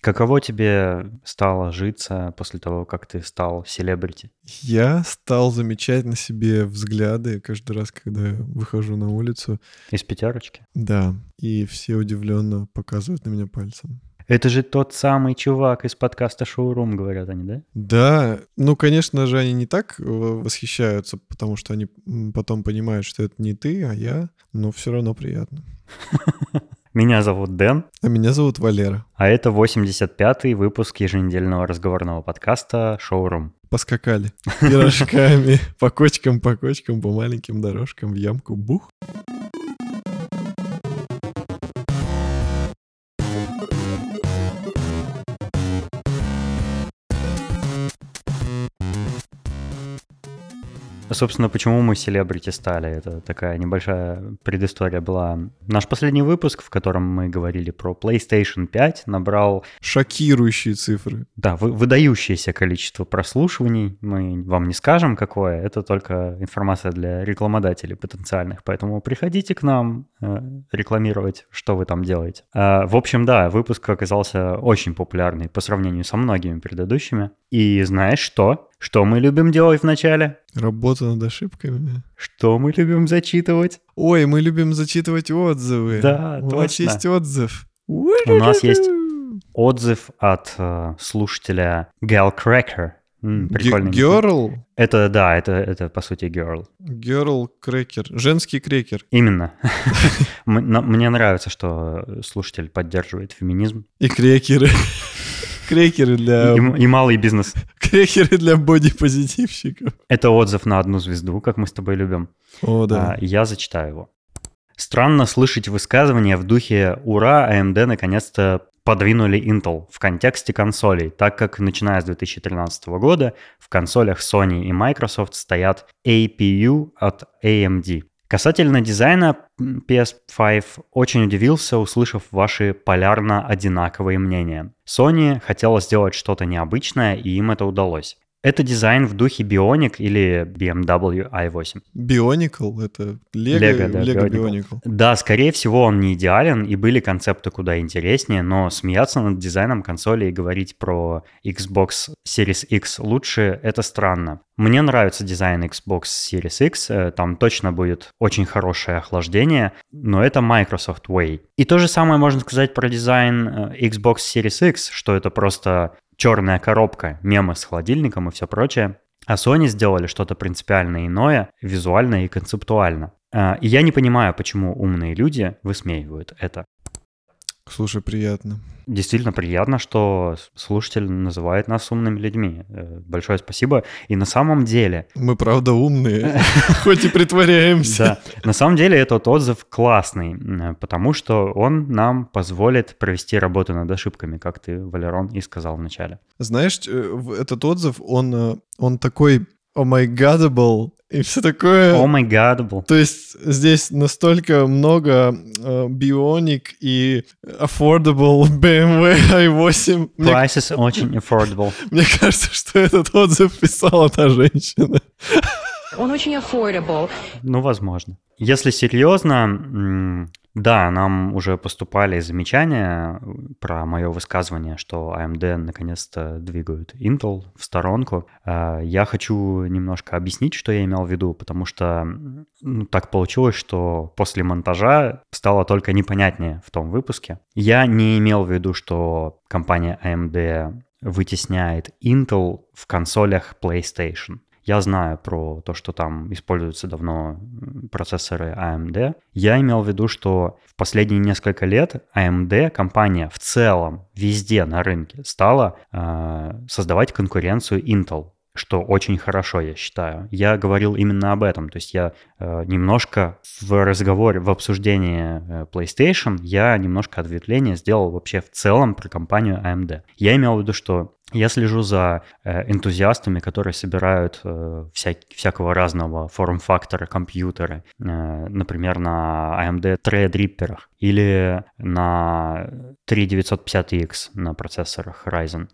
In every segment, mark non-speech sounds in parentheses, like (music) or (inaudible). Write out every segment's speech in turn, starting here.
Каково тебе стало житься после того, как ты стал селебрити? Я стал замечать на себе взгляды каждый раз, когда я выхожу на улицу. Из пятерочки? Да, и все удивленно показывают на меня пальцем. Это же тот самый чувак из подкаста «Шоурум», говорят они, да? Да, ну, конечно же, они не так э, восхищаются, потому что они потом понимают, что это не ты, а я, но все равно приятно. (laughs) Меня зовут Дэн. А меня зовут Валера. А это 85-й выпуск еженедельного разговорного подкаста «Шоурум». Поскакали (laughs) пирожками по кочкам, по кочкам, по маленьким дорожкам в ямку. Бух. Собственно, почему мы селебрити стали? Это такая небольшая предыстория была. Наш последний выпуск, в котором мы говорили про PlayStation 5, набрал... Шокирующие цифры. Да, вы, выдающееся количество прослушиваний. Мы вам не скажем, какое. Это только информация для рекламодателей потенциальных. Поэтому приходите к нам э, рекламировать, что вы там делаете. Э, в общем, да, выпуск оказался очень популярный по сравнению со многими предыдущими. И знаешь что? Что мы любим делать вначале? Работа над ошибками. Что мы любим зачитывать? Ой, мы любим зачитывать отзывы. Да, У точно. нас есть отзыв. У нас есть отзыв от э, слушателя Gal Cracker. М, прикольный. Girl? Это, да, это, это по сути girl. Girl крекер. Женский крекер. Именно. (laughs) Мне нравится, что слушатель поддерживает феминизм И крекеры. Крекеры для... и, и малый бизнес. (laughs) Крекеры для бодипозитивщиков. Это отзыв на одну звезду, как мы с тобой любим. О, да. А, я зачитаю его. Странно слышать высказывания в духе «Ура, AMD наконец-то подвинули Intel в контексте консолей, так как начиная с 2013 года в консолях Sony и Microsoft стоят APU от AMD. Касательно дизайна м, PS5, очень удивился, услышав ваши полярно одинаковые мнения. Sony хотела сделать что-то необычное, и им это удалось. Это дизайн в духе Bionic или BMW i8. Bionicle — это Лего, Лего, да, Лего Bionicle. Bionicle. Да, скорее всего, он не идеален, и были концепты куда интереснее, но смеяться над дизайном консоли и говорить про Xbox Series X лучше — это странно. Мне нравится дизайн Xbox Series X, э, там точно будет очень хорошее охлаждение, но это Microsoft Way. И то же самое можно сказать про дизайн э, Xbox Series X, что это просто черная коробка, мемы с холодильником и все прочее. А Sony сделали что-то принципиально иное, визуально и концептуально. А, И я не понимаю, почему умные люди высмеивают это. Слушай, приятно. Действительно приятно, что слушатель называет нас умными людьми. Э, Большое спасибо. И на самом деле, Мы правда умные, (laughs) (laughs) хоть и притворяемся. да, на самом деле этот отзыв классный, потому что он нам позволит провести работу над ошибками, как ты, Валерон, и сказал вначале. Знаешь, э, этот отзыв, он, э, он такой о my godable и все такое. О май гад, был. То есть здесь настолько много э, Bionic и affordable BMW i8. Мне, очень affordable. (laughs) мне кажется, что этот отзыв писала та женщина. Он очень affordable. Ну, возможно. Если серьезно, да, нам уже поступали замечания про мое высказывание, что AMD наконец-то двигают Intel в сторонку. А, Я хочу немножко объяснить, что я имел в виду, потому что ну, так получилось, что после монтажа стало только непонятнее в том выпуске. Я не имел в виду, что компания AMD вытесняет Intel в консолях PlayStation. Я знаю про то, что там используются давно процессоры AMD. Я имел в виду, что в последние несколько лет AMD, компания в целом везде на рынке, стала э, создавать конкуренцию Intel что очень хорошо, я считаю. Я говорил именно об этом. То есть я э, немножко в разговоре, в обсуждении э, PlayStation, я немножко ответвление сделал вообще в целом про компанию AMD. Я имел в виду, что я слежу за э, энтузиастами, которые собирают э, вся- всякого разного форм-фактора компьютера, э, например, на AMD Threadripper или на 3950X на процессорах Ryzen,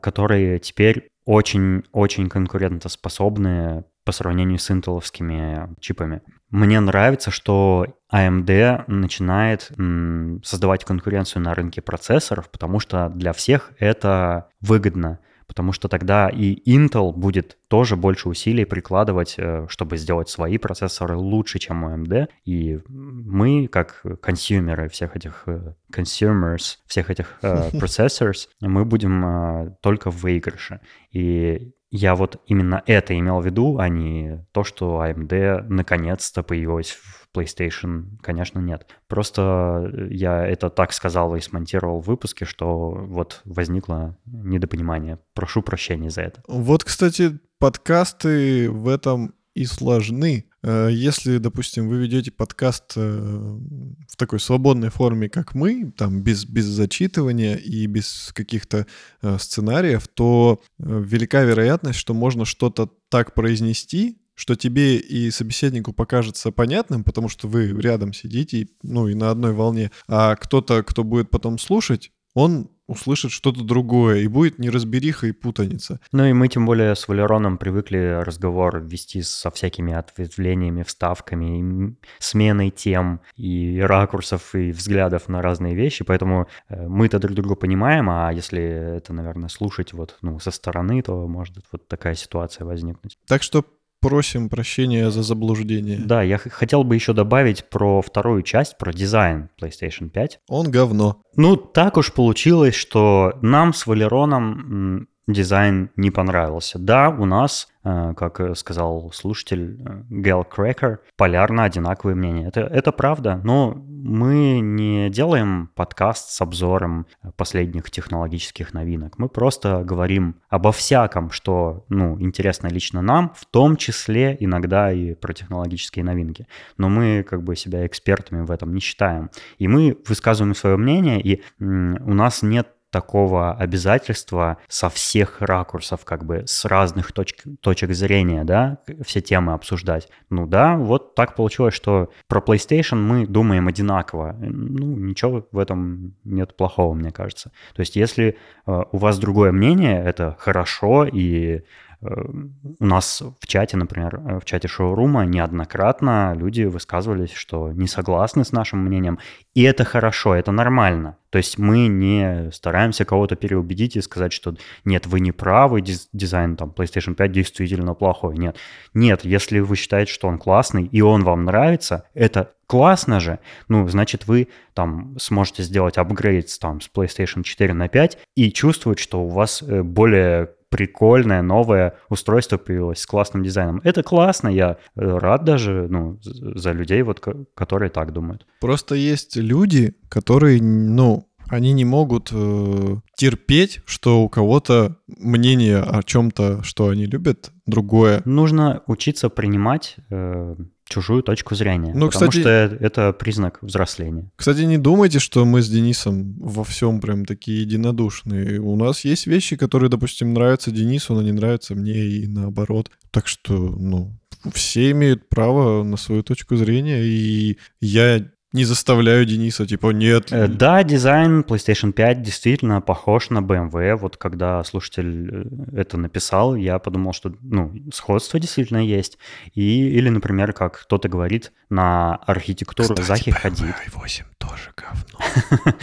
которые теперь очень-очень конкурентоспособны по сравнению с интеловскими чипами. Мне нравится, что AMD начинает м, создавать конкуренцию на рынке процессоров, потому что для всех это выгодно потому что тогда и Intel будет тоже больше усилий прикладывать, э, чтобы сделать свои процессоры лучше, чем у AMD. И мы, как консюмеры всех этих э, consumers, всех этих (laughs) процессоров, мы будем только в выигрыше. И я вот именно это имел в виду, а не то, что AMD наконец-то появилась в PlayStation, конечно, нет. Просто я это так сказал и смонтировал в выпуске, что вот возникло недопонимание. Прошу прощения за это. Вот, кстати, подкасты в этом и сложны. Э, если, допустим, вы ведете подкаст э, в такой свободной форме, как мы, там без, без зачитывания и без каких-то э, сценариев, то велика вероятность, что можно что-то так произнести, что тебе и собеседнику покажется понятным, потому что вы рядом сидите, ну и на одной волне, а кто-то, кто будет потом слушать, он услышит что-то другое, и будет неразбериха и путаница. Ну и мы тем более с Валероном привыкли разговор вести со всякими ответвлениями, вставками, сменой тем и ракурсов, и взглядов на разные вещи, поэтому э, мы-то друг друга понимаем, а если это, наверное, слушать вот ну, со стороны, то может вот такая ситуация возникнуть. Так что просим прощения за заблуждение. Да, я хотел бы еще добавить про вторую часть, про дизайн PlayStation 5. Он говно. Ну, так уж получилось, что нам с Валероном дизайн не понравился. Да, у нас, э, как сказал слушатель Гел Крекер, полярно одинаковые мнения. Это, это правда, но мы не делаем подкаст с обзором последних технологических новинок. Мы просто говорим обо всяком, что ну, интересно лично нам, в том числе иногда и про технологические новинки. Но мы как бы себя экспертами в этом не считаем. И мы высказываем свое мнение, и у нас нет такого обязательства со всех ракурсов, как бы с разных точек, точек зрения, да, все темы обсуждать. Ну да, вот так получилось, что про PlayStation мы думаем одинаково. Ну, ничего в этом нет плохого, мне кажется. То есть если э, у вас другое мнение, это хорошо, и у нас в чате, например, э, в чате шоурума неоднократно люди высказывались, что не согласны с нашим мнением, и это хорошо, это нормально. То есть мы не стараемся кого-то переубедить и сказать, что нет, вы не правы, дизайн там PlayStation 5 действительно плохой. Нет, нет, если вы считаете, что он классный и он вам нравится, это классно же, ну, значит, вы там сможете сделать апгрейд там, с PlayStation 4 на 5 и чувствовать, что у вас э, более прикольное новое устройство появилось с классным дизайном. Это классно, я э, рад даже ну, за людей, вот, которые так думают. Просто есть люди, которые, ну, они не могут э, терпеть, что у кого-то мнение о чем-то, что они любят, другое. Нужно учиться принимать э, чужую точку зрения. Ну, потому кстати, что это признак взросления. Кстати, не думайте, что мы с Денисом во всем прям такие единодушные. У нас есть вещи, которые, допустим, нравятся Денису, но не нравятся мне и наоборот. Так что, ну, все имеют право на свою точку зрения, и я не заставляю Дениса, типа, нет. Э, да, дизайн PlayStation 5 действительно похож на BMW. Вот когда слушатель э, это написал, я подумал, что, ну, сходство действительно есть. И, или, например, как кто-то говорит, на архитектуру Кстати, Захи BMW ходит. i8 тоже говно.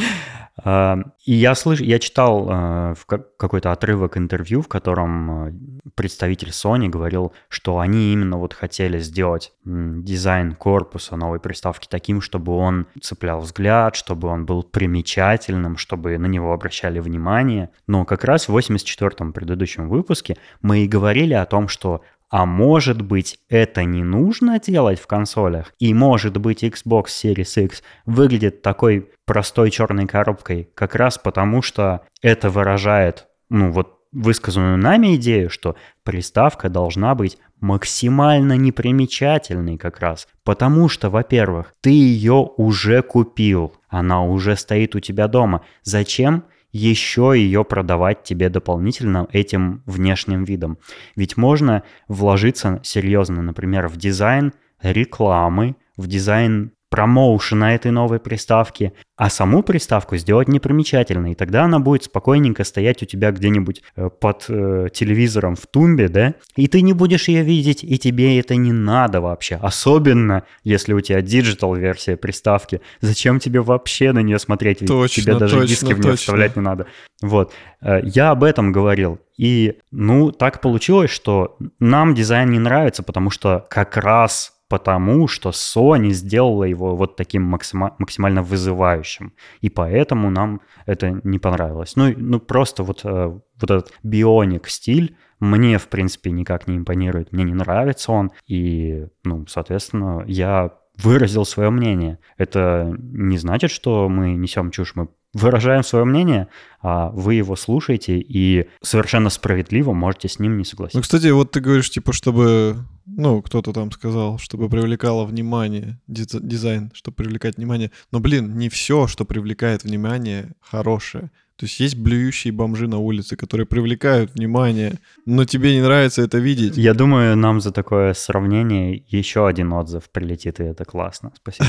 (laughs) И я слыш, я читал э, какой-то отрывок интервью, в котором представитель Sony говорил, что они именно вот хотели сделать дизайн корпуса новой приставки таким, чтобы он цеплял взгляд, чтобы он был примечательным, чтобы на него обращали внимание. Но как раз в 84-м предыдущем выпуске мы и говорили о том, что а может быть, это не нужно делать в консолях? И может быть, Xbox Series X выглядит такой простой черной коробкой как раз потому, что это выражает, ну вот, высказанную нами идею, что приставка должна быть максимально непримечательной как раз. Потому что, во-первых, ты ее уже купил, она уже стоит у тебя дома. Зачем еще ее продавать тебе дополнительно этим внешним видом. Ведь можно вложиться серьезно, например, в дизайн рекламы, в дизайн промоушена этой новой приставки, а саму приставку сделать непримечательной. И тогда она будет спокойненько стоять у тебя где-нибудь э, под э, телевизором в тумбе, да, и ты не будешь ее видеть, и тебе это не надо вообще. Особенно, если у тебя digital-версия приставки. Зачем тебе вообще на нее смотреть? Ведь Точно, тебе даже точно, диски в нее вставлять не надо. Вот. Э, Я об этом говорил. И, ну, так получилось, что нам дизайн не нравится, потому что как раз потому, что Sony сделала его вот таким максима- максимально вызывающим. И поэтому нам это не понравилось. Ну, ну просто вот, э, вот этот бионик стиль мне, в принципе, никак не импонирует. Мне не нравится он. И, ну, соответственно, я выразил свое мнение. Это не значит, что мы несем чушь. Мы выражаем свое мнение, а вы его слушаете и совершенно справедливо можете с ним не Ну, согласиться. кстати, вот ты говоришь, типа, чтобы, ну, кто-то там сказал, чтобы привлекало внимание, диз- дизайн, чтобы привлекать внимание. Но, блин, не все, что привлекает внимание, хорошее. То есть есть блюющие бомжи на улице, которые привлекают внимание, но тебе не нравится это видеть. Я думаю, нам за такое сравнение еще один отзыв прилетит, и это классно. Спасибо.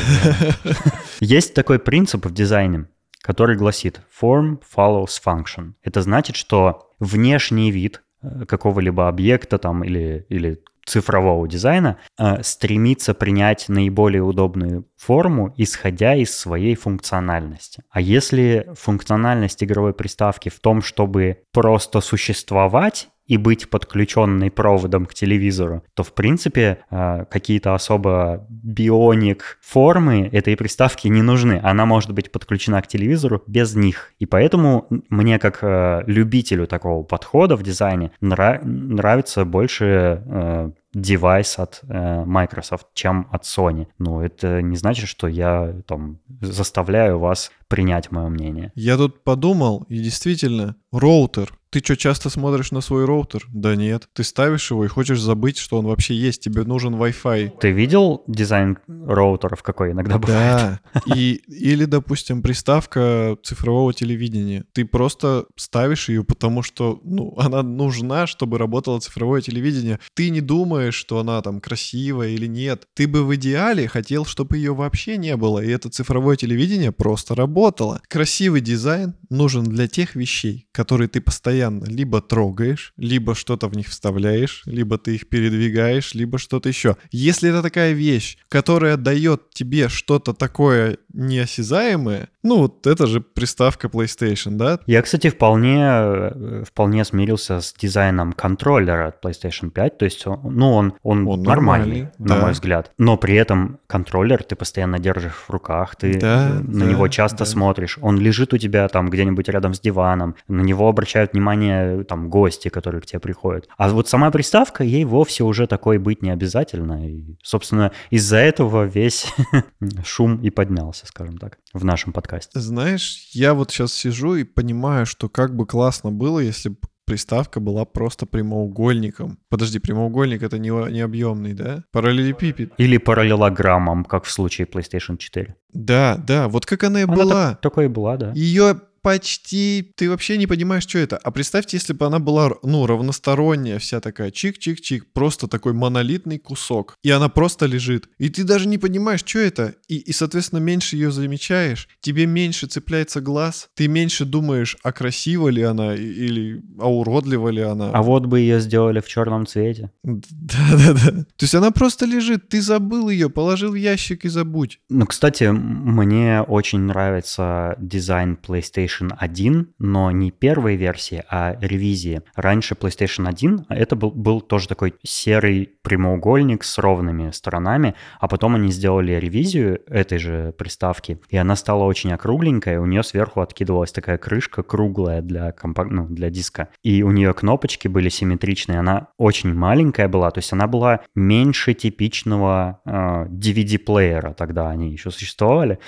(laughs) Есть такой принцип в дизайне, который гласит form follows function. Это значит, что внешний вид э, какого-либо объекта там или, или цифрового дизайна э, стремится принять наиболее удобную форму, исходя из своей функциональности. А если функциональность игровой приставки в том, чтобы просто существовать, и быть подключенной проводом к телевизору, то, в принципе, э, какие-то особо бионик формы этой приставки не нужны. Она может быть подключена к телевизору без них. И поэтому мне, как э, любителю такого подхода в дизайне, нра- нравится больше э, девайс от э, Microsoft, чем от Sony. Но это не значит, что я там заставляю вас принять мое мнение. Я тут подумал, и действительно, роутер. Ты что, часто смотришь на свой роутер? Да нет. Ты ставишь его и хочешь забыть, что он вообще есть. Тебе нужен Wi-Fi. Ты видел дизайн роутеров какой иногда бывает? Да. И, или, допустим, приставка цифрового телевидения. Ты просто ставишь ее, потому что ну, она нужна, чтобы работало цифровое телевидение. Ты не думаешь, что она там красивая или нет. Ты бы в идеале хотел, чтобы ее вообще не было, и это цифровое телевидение просто работало. Красивый дизайн нужен для тех вещей, которые ты постоянно либо трогаешь, либо что-то в них вставляешь, либо ты их передвигаешь, либо что-то еще. Если это такая вещь, которая дает тебе что-то такое неосязаемое, ну вот это же приставка PlayStation, да? Я, кстати, вполне, э, вполне смирился с дизайном контроллера от PlayStation 5. То есть, ну, он, он, Он нормальный, нормальный, на да. мой взгляд. Но при этом контроллер ты постоянно держишь в руках, ты Да, на да, него часто да. смотришь. Он лежит у тебя там где-нибудь рядом с диваном. На него обращают внимание там гости, которые к тебе приходят. А вот сама приставка, ей вовсе уже такой быть не обязательно. И, собственно, из-за этого весь (laughs) шум и поднялся, скажем так, в нашем подкасте. Знаешь, я вот сейчас сижу и понимаю, что как бы классно было, если бы приставка была просто прямоугольником. Подожди, прямоугольник это не, не объемный, да? Параллелепипед. Или параллелограммом, как в случае PlayStation 4. Да, да, вот как она и Она была. так- такой и была, да. Ее почти... Ты вообще не понимаешь, что это. А представьте, если бы она была, ну, равносторонняя вся такая, чик-чик-чик, просто такой монолитный кусок. И она просто лежит. И ты даже не понимаешь, что это. И, и соответственно, меньше ее замечаешь. Тебе меньше цепляется глаз. Ты меньше думаешь, а красива ли она или а уродлива ли она. А вот бы ее сделали в черном цвете. (laughs) Да-да-да. То есть она просто лежит. Ты забыл ее, положил в ящик и забудь. Ну, кстати, мне очень нравится дизайн PlayStation 1, но не первой версии, а ревизии. Раньше PlayStation 1 это был, был тоже такой серый прямоугольник с ровными сторонами, а потом они сделали ревизию этой же приставки, и она стала очень округленькая, у нее сверху откидывалась такая крышка круглая для, компак... ну, для диска, и у нее кнопочки были симметричные, она очень маленькая была, то есть она была меньше типичного э, DVD-плеера, тогда они еще существовали,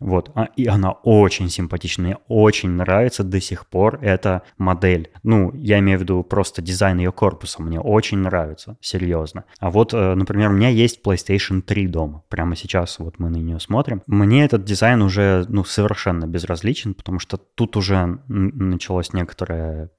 вот, а- и она очень симпатичная, я очень нравится до сих пор эта модель. Ну, я имею в виду просто дизайн ее корпуса, мне очень нравится, серьезно. А вот, э, например, у меня есть PlayStation 3 дома, прямо сейчас вот мы на нее смотрим. Мне этот дизайн уже, ну, совершенно безразличен, потому что тут уже началось некоторое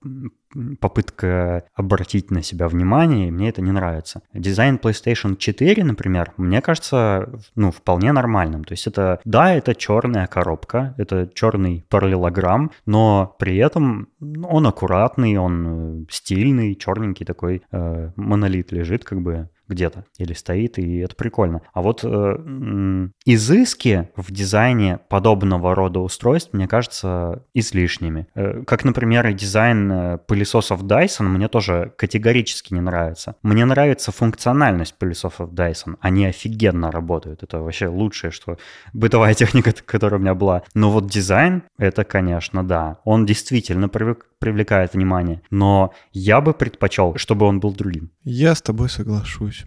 попытка обратить на себя внимание, и мне это не нравится. Дизайн PlayStation 4, например, мне кажется, ну, вполне нормальным. То есть это, да, это черная коробка, это черный параллелограмм, но при этом он аккуратный, он э, стильный, черненький такой э, монолит лежит как бы где-то или стоит, и это прикольно. А вот э, изыски в дизайне подобного рода устройств, мне кажется, излишними. Э, как, например, дизайн э, пылесосов Dyson мне тоже категорически не нравится. Мне нравится функциональность пылесосов Dyson. Они офигенно работают. Это вообще лучшее, что бытовая (laughs) техника, которая у меня была. Но вот дизайн, это, конечно, да. Он действительно привык привлекает внимание, но я бы предпочел, чтобы он был другим. Я с тобой соглашусь.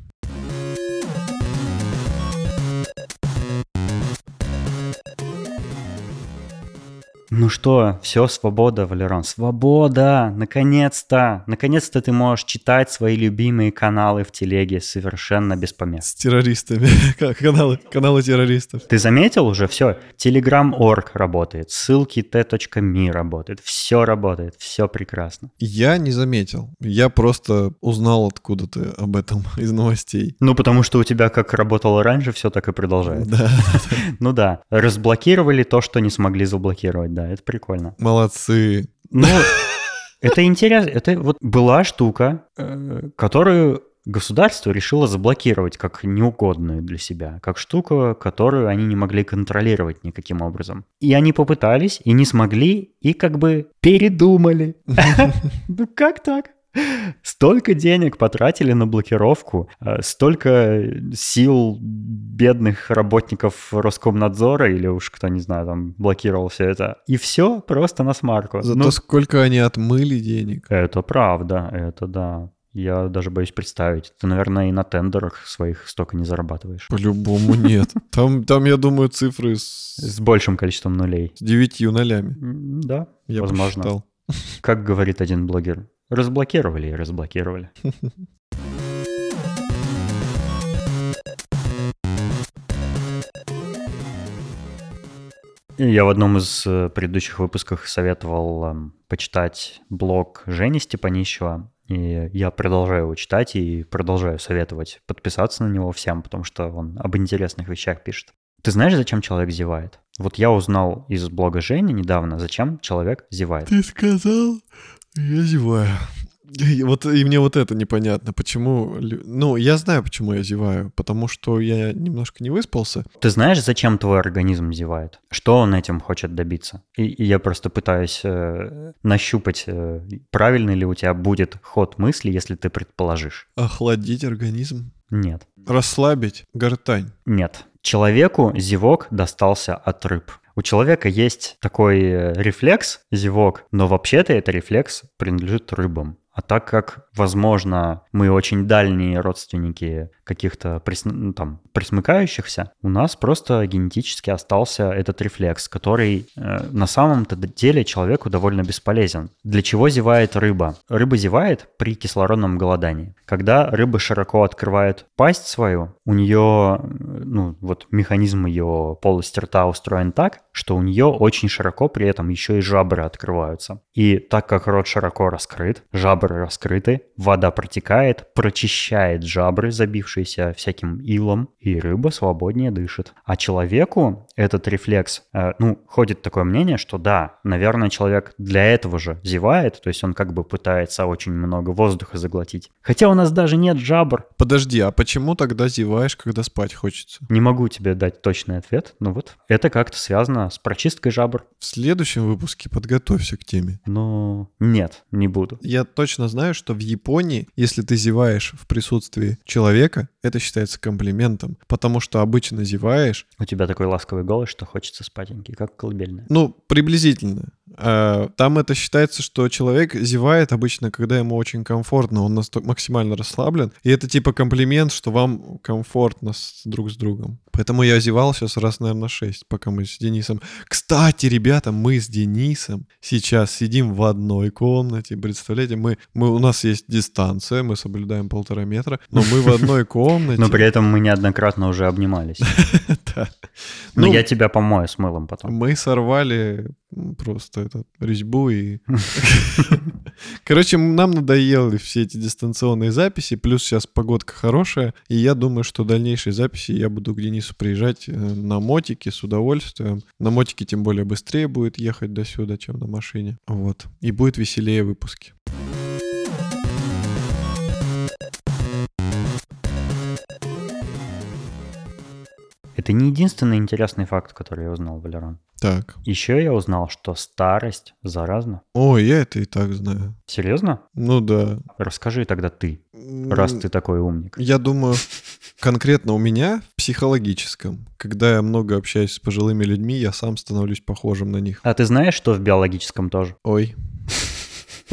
Ну что, все, свобода, Валерон, свобода, наконец-то, наконец-то ты можешь читать свои любимые каналы в телеге совершенно без помех. С террористами, (laughs) каналы, каналы террористов. Ты заметил уже, все, Telegram.org работает, ссылки t.me работает, все работает, все прекрасно. Я не заметил, я просто узнал откуда-то об этом (laughs) из новостей. Ну, потому что у тебя как работало раньше, все так и продолжает. Да. (laughs) Ну да, разблокировали то, что не смогли заблокировать, да да, это прикольно. Молодцы. Ну, (laughs) это интересно. Это вот была штука, э, которую государство решило заблокировать как неугодную для себя, как штуку, которую они не могли контролировать никаким образом. И они попытались, и не смогли, и как бы передумали. (laughs) Ну как так? Столько денег потратили на блокировку, э, столько сил бедных работников Роскомнадзора или уж кто, не знаю, там блокировал все это. И все просто на смарку. Зато ну, сколько они отмыли денег. Это правда, это да. Я даже боюсь представить. Ты, наверное, и на тендерах своих столько не зарабатываешь. По-любому нет. (laughs) Там, там, я думаю, цифры с... С большим количеством нулей. С девятью нолями. Да, я возможно. Посчитал. Как говорит один блогер, Разблокировали и разблокировали. Я в одном из э, предыдущих выпусков советовал эм, почитать блог Жени Степанищева, и я продолжаю его читать и продолжаю советовать подписаться на него всем, потому что он об интересных вещах пишет. Ты знаешь, зачем человек зевает? Вот я узнал из блога Жени недавно, зачем человек зевает. Ты сказал, я зеваю. И вот и мне вот это непонятно, почему... Ну, я знаю, почему я зеваю, потому что я немножко не выспался. Ты знаешь, зачем твой организм зевает? Что он этим хочет добиться? И, и я просто пытаюсь э, нащупать, э, правильный ли у тебя будет ход мысли, если ты предположишь. Охладить организм? Нет. Расслабить гортань? Нет. Человеку зевок достался от рыб. У человека есть такой э, рефлекс, зевок, но вообще-то это рефлекс принадлежит рыбам. А так как, возможно, мы очень дальние родственники каких-то прис... ну, там, присмыкающихся, у нас просто генетически остался этот рефлекс, который э, на самом-то деле человеку довольно бесполезен. Для чего зевает рыба? Рыба зевает при кислородном голодании. Когда рыба широко открывает пасть свою, у нее, ну, вот механизм ее полости рта устроен так, что у нее очень широко при этом еще и жабры открываются. И так как рот широко раскрыт, жабры раскрыты, вода протекает, прочищает жабры, забившиеся всяким илом, и рыба свободнее дышит. А человеку этот рефлекс, э, ну, ходит такое мнение, что да, наверное, человек для этого же зевает, то есть он как бы пытается очень много воздуха заглотить. Хотя у нас даже нет жабр. Подожди, а почему тогда зеваешь, когда спать хочется? Не могу тебе дать точный ответ, но вот это как-то связано с прочисткой жабр. В следующем выпуске подготовься к теме. Ну, нет, не буду. Я точно знаю, что в Японии, если ты зеваешь в присутствии человека, это считается комплиментом, потому что обычно зеваешь. У тебя такой ласковый голос, что хочется спатенький, как колыбельная. Ну, приблизительно. А, Там это считается, что человек зевает обычно, когда ему очень комфортно, он настолько максимально расслаблен. И это типа комплимент, что вам комфортно с- друг с другом. Поэтому я зевал сейчас раз, наверное, шесть, пока мы с Денисом... Кстати, ребята, мы с Денисом сейчас сидим в одной комнате. Представляете, мы, мы, у нас есть дистанция, мы соблюдаем полтора метра, но мы в одной (laughs) комнате. Но при этом мы неоднократно уже обнимались. (laughs) (laughs) Да. Но Ну, я тебя помою с мылом потом. Мы сорвали просто этот резьбу и... (laughs) Короче, нам надоели все эти дистанционные записи, плюс сейчас погодка хорошая, и я думаю, что дальнейшие записи я буду к Денису приезжать э, на мотике с удовольствием. На мотике тем более быстрее будет ехать до сюда, чем на машине. Вот. И будет веселее выпуски. Это не единственный интересный факт, который я узнал, Валерон. Так. Еще я узнал, что старость заразна. Ой, я это и так знаю. Серьезно? Ну да. Расскажи тогда ты, раз ты такой умник. Я думаю, (laughs) конкретно у меня в психологическом, когда я много общаюсь с пожилыми людьми, я сам становлюсь похожим на них. А ты знаешь, что в биологическом тоже? Ой.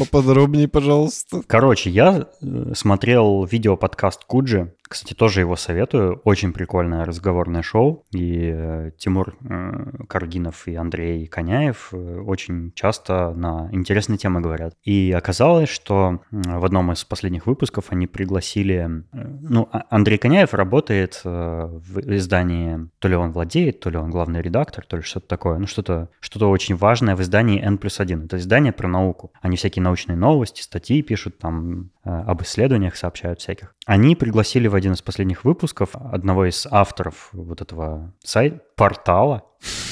Поподробнее, пожалуйста. Короче, я э, смотрел видео-подкаст Куджи. Кстати, тоже его советую. Очень прикольное разговорное шоу. И э, Тимур э, Каргинов и Андрей Коняев очень часто на интересные темы говорят. И оказалось, что в одном из последних выпусков они пригласили... Ну, А- Андрей Коняев работает в издании... То ли он владеет, то ли он главный редактор, то ли что-то такое. Ну, что-то что очень важное в издании N плюс 1. Это издание про науку. Они всякие научные новости, статьи пишут, там э, об исследованиях сообщают всяких. Они пригласили в один из последних выпусков одного из авторов вот этого сайта, портала,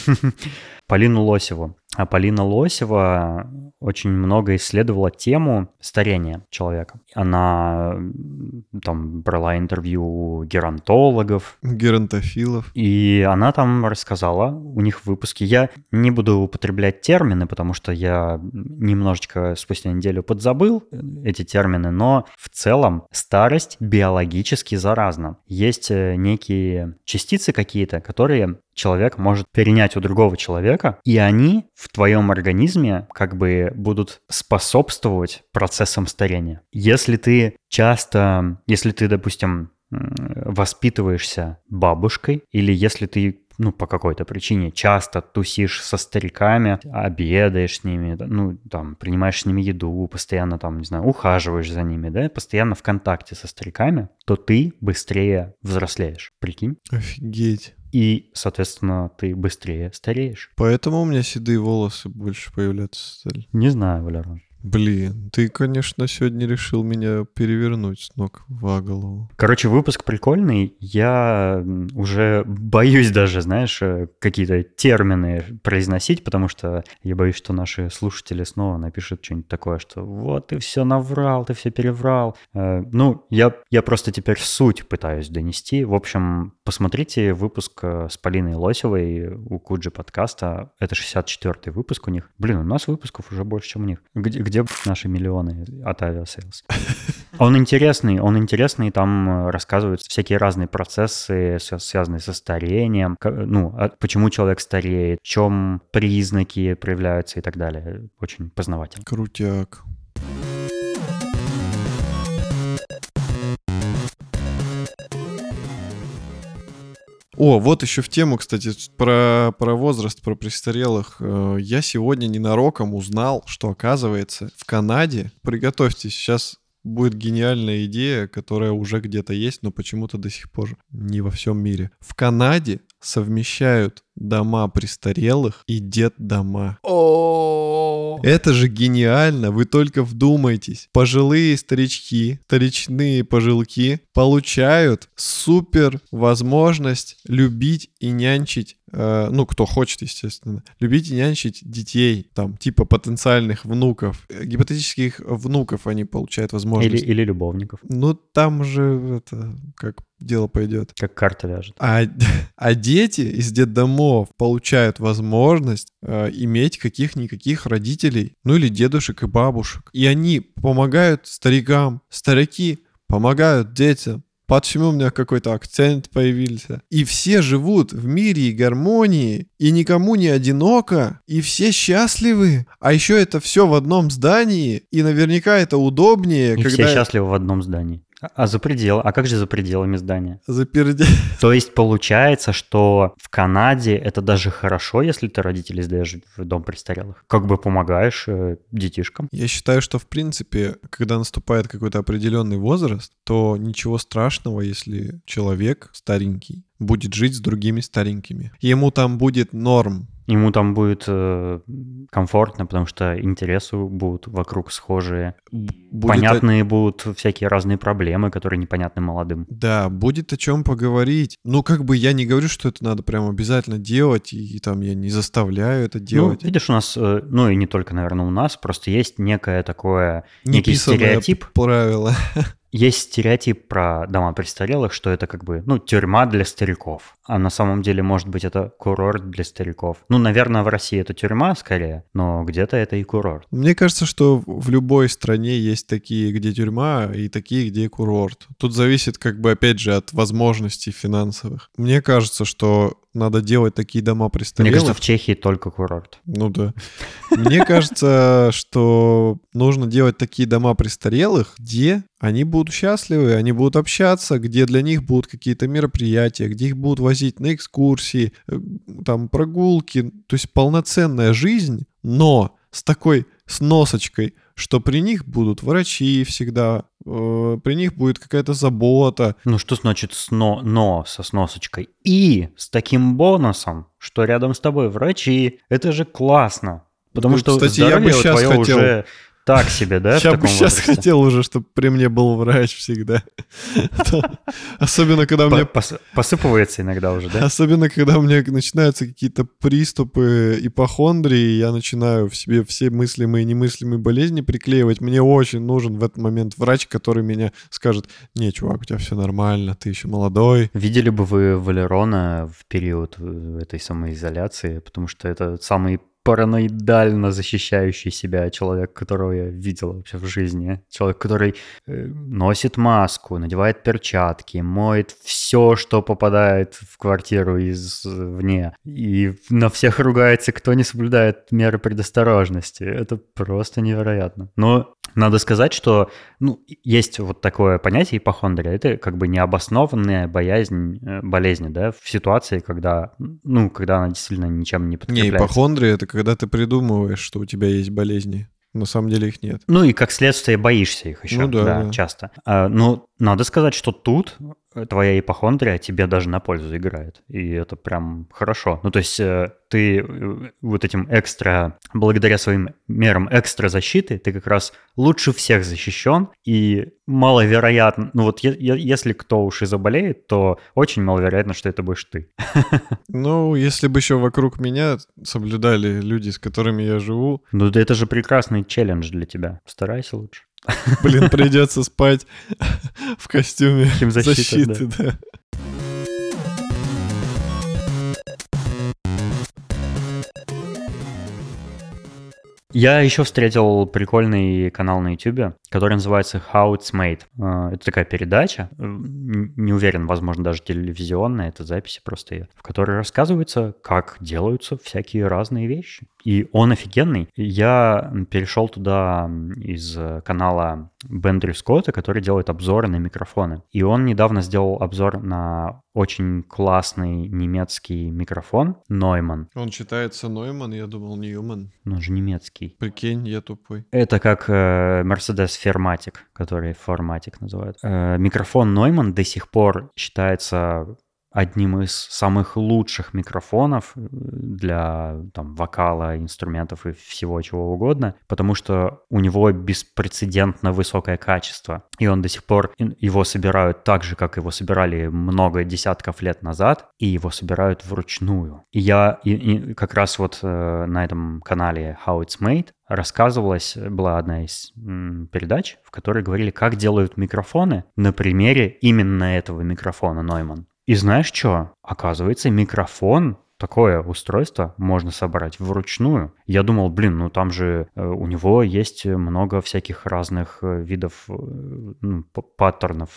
(laughs) Полину Лосеву. А Полина Лосева очень много исследовала тему старения человека. Она там брала интервью у геронтологов, Геронтофилов. и она там рассказала у них в выпуске. Я не буду употреблять термины, потому что я немножечко спустя неделю подзабыл эти термины, но в целом старость биологически заразна. Есть э, некие частицы какие-то, которые человек может перенять у другого человека, и они в твоем организме как бы будут способствовать процессам старения. Если ты часто, если ты, допустим, воспитываешься бабушкой, или если ты ну, по какой-то причине часто тусишь со стариками, обедаешь с ними, ну, там, принимаешь с ними еду, постоянно там, не знаю, ухаживаешь за ними, да, постоянно в контакте со стариками, то ты быстрее взрослеешь, прикинь? Офигеть. И, соответственно, ты быстрее стареешь. Поэтому у меня седые волосы больше появляться стали. Не знаю, Валерон. Блин, ты, конечно, сегодня решил меня перевернуть с ног в голову. Короче, выпуск прикольный. Я уже боюсь даже, знаешь, э, какие-то термины произносить, потому что я боюсь, что наши слушатели снова напишут что-нибудь такое, что вот ты все наврал, ты все переврал. Э, Ну, я, я просто теперь суть пытаюсь донести. В общем, посмотрите выпуск э, с Полиной Лосевой у Куджи подкаста. Это 64-й выпуск у них. Блин, у нас выпусков уже больше, чем у них. Где, где наши миллионы от Aviasales? Он интересный, он интересный, там э, рассказываются всякие разные процессы, свя- связанные со старением, ну, а почему человек стареет, в чем признаки проявляются и так далее. Очень познавательно. Крутяк. О, вот еще в тему, кстати, про, про возраст, про престарелых. Э, Я сегодня ненароком узнал, что оказывается в Канаде, приготовьтесь, сейчас будет гениальная идея, которая уже где-то есть, но почему-то до сих пор не во всем мире. В Канаде совмещают дома престарелых и детдома. Это же гениально, вы только вдумайтесь. Пожилые старички, старичные пожилки получают супер возможность любить и нянчить, э, ну, кто хочет, естественно, любить и нянчить детей, там, типа потенциальных внуков. Э, Гипотетических внуков они получают Или, возможность. или любовников, Ну, там же это, как дело пойдет. как карта вяжет. А, (laughs) а дети из детдомов получают возможность э, иметь каких-никаких родителей, ну или дедушек и бабушек. И они помогают старикам. Старики помогают детям. почему у меня какой-то акцент появился. И все живут в мире и гармонии, и никому не одиноко, и все счастливы. А еще это все в одном здании, и наверняка это удобнее, И когда... все счастливы в одном здании. А- за предел? А как же за пределами здания? Заперде... (laughs) То есть получается, что в Канаде это даже хорошо, если ты родителей сдаешь в дом престарелых. Как бы помогаешь э, детишкам. Я считаю, что в принципе, когда наступает какой-то определенный возраст, то ничего страшного, если человек старенький будет жить с другими старенькими. Ему там будет норм. Ему там будет э, комфортно, потому что интересы будут вокруг схожие. Будет о- Понятные будут всякие разные проблемы, которые непонятны молодым. Да, будет о чем поговорить. Ну, как бы я не говорю, что это надо прям обязательно делать, и, и там я не заставляю это делать. Ну, видишь, у нас, э, ну и не только, наверное, у нас, просто есть некое такое, некий Неписанное стереотип. правило. (laughs) Есть стереотип про дома престарелых, что это как бы, ну, тюрьма для стариков. А на самом деле, может быть, это курорт для стариков. Ну, наверное, в России это тюрьма скорее, но где-то это и курорт. Мне кажется, что в любой стране есть такие, где тюрьма, и такие, где курорт. Тут зависит, как бы, опять же, от возможностей финансовых. Мне кажется, что надо делать такие дома Мне престарелых. кажется, в Чехии только курорт. Ну да. Мне кажется, что нужно делать такие дома престарелых, где они будут счастливы, они будут общаться, где для них будут какие-то мероприятия, где их будут возить на экскурсии, э, там прогулки, то есть полноценная жизнь, но с такой сносочкой, что при них будут врачи всегда, э, при них будет какая-то забота, Ну, что значит сно, но со сносочкой? И с таким бонусом, что рядом с тобой врачи. Это же классно. Потому Ну, что кстати, я бы здоровье щас твое хотел. уже так себе, да, Я бы сейчас возрасте? хотел уже, чтобы при мне был врач всегда. (laughs) Особенно, когда мне пос- посыпывается иногда уже, да? Особенно, когда у меня начинаются какие-то приступы ипохондрии, я начинаю в себе все мыслимые и немыслимые болезни приклеивать. Мне очень нужен в этот момент врач, который меня скажет, не, чувак, у тебя все нормально, ты еще молодой. Видели бы вы Валерона в период э, этой самоизоляции, потому что это самый параноидально защищающий себя человек, которого я видел вообще в жизни. Человек, который э, носит маску, надевает перчатки, моет все, что попадает в квартиру извне. И на всех ругается, кто не соблюдает меры предосторожности. Это просто невероятно. Но надо сказать, что ну, есть вот такое понятие ипохондрия. Это как бы необоснованная боязнь э, болезни, да, в ситуации, когда, ну, когда она действительно ничем не Не, подкрепляется. ипохондрия — это когда ты придумываешь, что у тебя есть болезни. На самом деле их нет. Ну и как следствие боишься их еще, Ну да, да, да. часто. А, но надо сказать, что тут э, твоя ипохондрия тебе даже на пользу играет. И это прям хорошо. Ну то есть э, ты э, вот этим экстра, благодаря своим мерам экстра защиты, ты как раз лучше всех защищен. И маловероятно, ну вот если кто уж и заболеет, то очень маловероятно, что это будешь ты. (laughs) Ну, если бы еще вокруг меня соблюдали люди, с которыми я живу, Ну да это же прекрасный челлендж для тебя. Старайся лучше. Блин, придется спать в костюме защиты, да. Я еще встретил прикольный канал на YouTube, который называется How It's Made. Э, Это такая передача, э, не уверен, возможно, даже телевизионная, это записи просто ее, в которой рассказывается, как делаются всякие разные вещи. И он офигенный. Я перешел туда из э, канала Бендрю Скотта, который делает обзоры на микрофоны. И он недавно сделал обзор на очень классный немецкий микрофон Neumann. Он читается Нойман, я думал Ньюман. Ну, он же немецкий. Прикинь, я тупой. Это как э, Mercedes Fermatic, который Formatic называют. Э, микрофон Neumann до сих пор считается одним из самых лучших микрофонов э, для там, вокала, инструментов и всего чего угодно, потому что у него беспрецедентно высокое качество. И он до сих пор его собирают так же, как его собирали много десятков лет назад, и его собирают вручную. И я и- и как раз вот э, на этом канале How It's Made рассказывалась, была одна из м, передач, в которой говорили, как делают микрофоны на примере именно этого микрофона Neumann. И знаешь что? Оказывается, микрофон такое устройство можно собрать вручную. Я думал, блин, ну там же э, у него есть много всяких разных э, видов э, ну, паттернов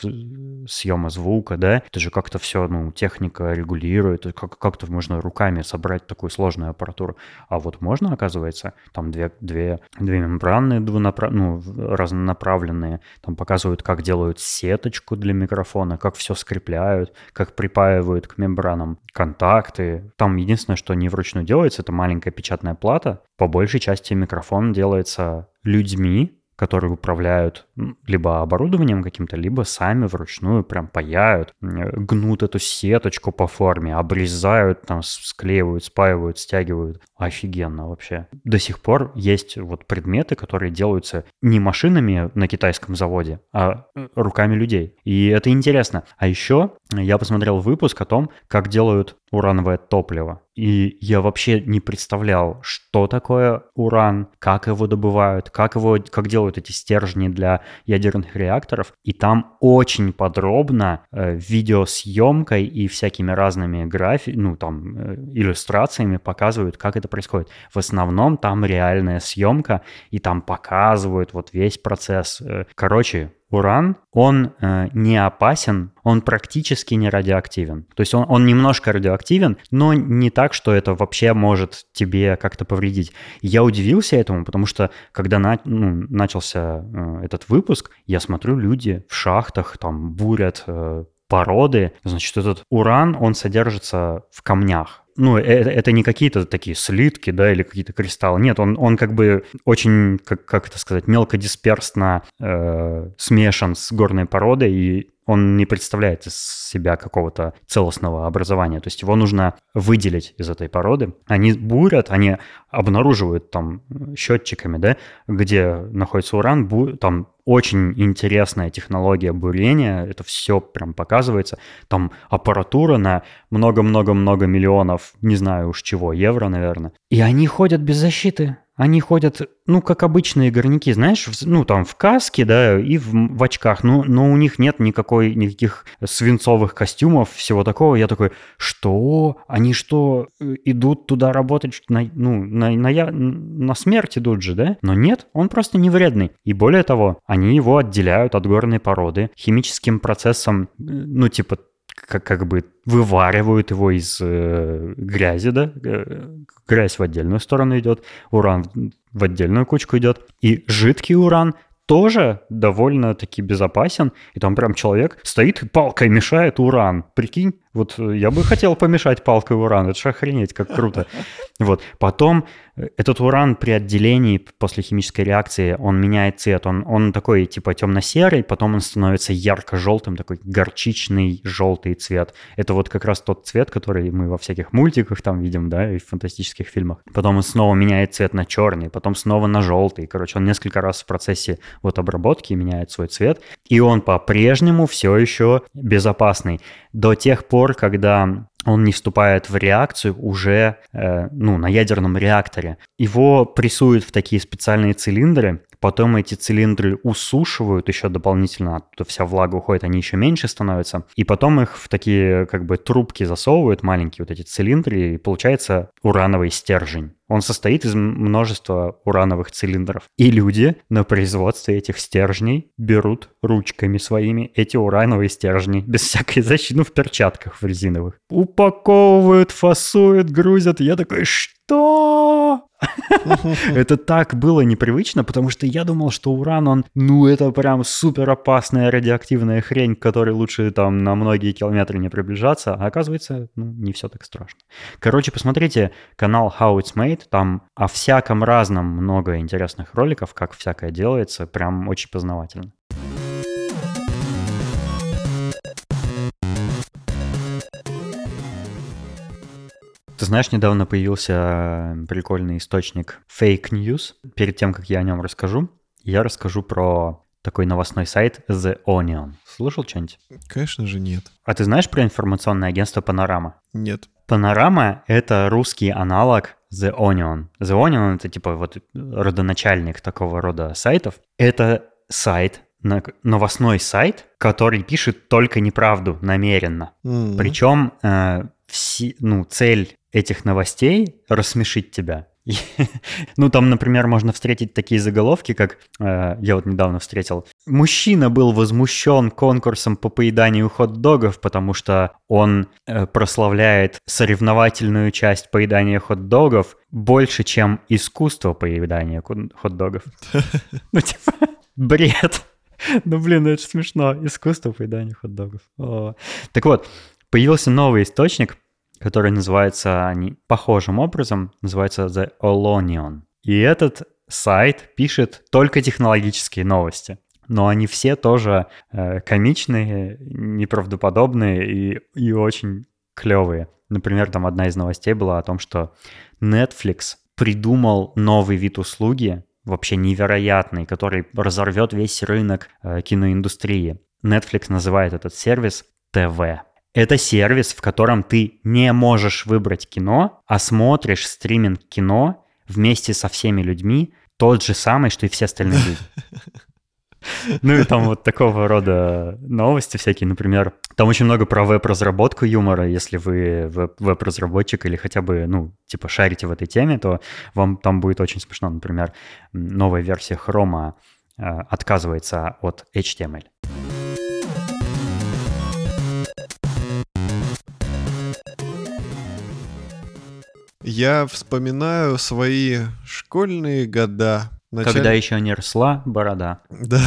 съема звука, да? Это же как-то все, ну, техника регулирует, как- как-то можно руками собрать такую сложную аппаратуру. А вот можно, оказывается, там две, две, две мембраны двунапра... ну, разнонаправленные, там показывают, как делают сеточку для микрофона, как все скрепляют, как припаивают к мембранам контакты. Там единственное, что не вручную делается, это маленькая печатная плата. По большей части микрофон делается людьми, которые управляют либо оборудованием каким-то, либо сами вручную прям паяют, гнут эту сеточку по форме, обрезают, там склеивают, спаивают, стягивают. Офигенно вообще. До сих пор есть вот предметы, которые делаются не машинами на китайском заводе, а руками людей. И это интересно. А еще я посмотрел выпуск о том, как делают урановое топливо. И я вообще не представлял, что такое уран, как его добывают, как, его, как делают эти стержни для ядерных реакторов. И там очень подробно э, видеосъемкой и всякими разными графи, ну там э, иллюстрациями показывают, как это происходит. В основном там реальная съемка, и там показывают вот весь процесс. Э, короче, уран, он э, не опасен, он практически не радиоактивен. То есть он, он немножко радиоактивен, но не так, что это вообще может тебе как-то повредить. Я удивился этому, потому что когда на, ну, начался э, этот выпуск, я смотрю, люди в шахтах там бурят э, породы. Значит, этот уран, он содержится в камнях ну, это, это не какие-то такие слитки, да, или какие-то кристаллы. Нет, он, он как бы очень, как, как это сказать, мелкодисперсно э, смешан с горной породой, и он не представляет из себя какого-то целостного образования. То есть его нужно выделить из этой породы. Они бурят, они обнаруживают там счетчиками, да, где находится уран, бу- там очень интересная технология бурения, это все прям показывается. Там аппаратура на много-много-много миллионов, не знаю уж чего, евро, наверное. И они ходят без защиты. Они ходят, ну, как обычные горняки, знаешь, в, ну, там, в каске, да, и в, в очках, но, но у них нет никакой, никаких свинцовых костюмов, всего такого. Я такой, что? Они что, э, идут туда работать, на, ну, на, на, на смерть идут же, да? Но нет, он просто не вредный. И более того, они его отделяют от горной породы химическим процессом, ну, типа, как, как бы вываривают его из э, грязи, да, э, грязь в отдельную сторону идет, уран в отдельную кучку идет, и жидкий уран тоже довольно-таки безопасен, и там прям человек стоит и палкой мешает уран. Прикинь, вот э, я бы хотел помешать палкой уран, это же охренеть, как круто. (laughs) Вот. Потом э, этот уран при отделении после химической реакции, он меняет цвет, он, он такой типа темно-серый, потом он становится ярко-желтым, такой горчичный желтый цвет. Это вот как раз тот цвет, который мы во всяких мультиках там видим, да, и в фантастических фильмах. Потом он снова меняет цвет на черный, потом снова на желтый. Короче, он несколько раз в процессе вот обработки меняет свой цвет, и он по-прежнему все еще безопасный до тех пор, когда он не вступает в реакцию уже э, ну, на ядерном реакторе. Его прессуют в такие специальные цилиндры, потом эти цилиндры усушивают еще дополнительно, оттуда вся влага уходит, они еще меньше становятся, и потом их в такие как бы трубки засовывают, маленькие вот эти цилиндры, и получается урановый стержень. Он состоит из множества урановых цилиндров. И люди на производстве этих стержней берут ручками своими эти урановые стержни без всякой защиты, ну, в перчатках в резиновых. Упаковывают, фасуют, грузят. Я такой, что? Это так было непривычно, потому что я думал, что уран, он, ну, это прям супер опасная радиоактивная хрень, к которой лучше там на многие километры не приближаться, а оказывается, ну, не все так страшно. Короче, посмотрите канал How It's Made, там о всяком разном много интересных роликов, как всякое делается, прям очень познавательно. Ты знаешь, недавно появился э, прикольный источник Fake News. Перед тем, как я о нем расскажу, я расскажу про такой новостной сайт The Onion. Слышал что-нибудь? Конечно же нет. А ты знаешь про информационное агентство Панорама? Нет. Панорама — это русский аналог The Onion. The Onion — это типа вот родоначальник такого рода сайтов. Это сайт, новостной сайт, который пишет только неправду намеренно. Mm-hmm. Причем э, все, ну, цель этих новостей рассмешить тебя. (laughs) Ну, там, например, можно встретить такие заголовки, как э, я вот недавно встретил. Мужчина был возмущен конкурсом по поеданию хот-догов, потому что он э, прославляет соревновательную часть поедания хот-догов больше, чем искусство поедания хот-догов. (laughs) Ну, типа, бред. Ну, блин, это смешно. Искусство поедания хот-догов. Так вот, появился новый источник, который называется похожим образом, называется The Olonion. И этот сайт пишет только технологические новости. Но они все тоже э, комичные, неправдоподобные и, и очень клевые. Например, там одна из новостей была о том, что Netflix придумал новый вид услуги, вообще невероятный, который разорвет весь рынок э, киноиндустрии. Netflix называет этот сервис ТВ. Это сервис, в котором ты не можешь выбрать кино, а смотришь стриминг кино вместе со всеми людьми, тот же самый, что и все остальные люди. (laughs) Ну и там вот такого рода новости всякие, например, там очень много про веб-разработку юмора. Если вы веб-разработчик или хотя бы, ну, типа шарите в этой теме, то вам там будет очень смешно. Например, новая версия э, отказывается от HTML. Я вспоминаю свои школьные года. Началь... Когда еще не росла борода. Да,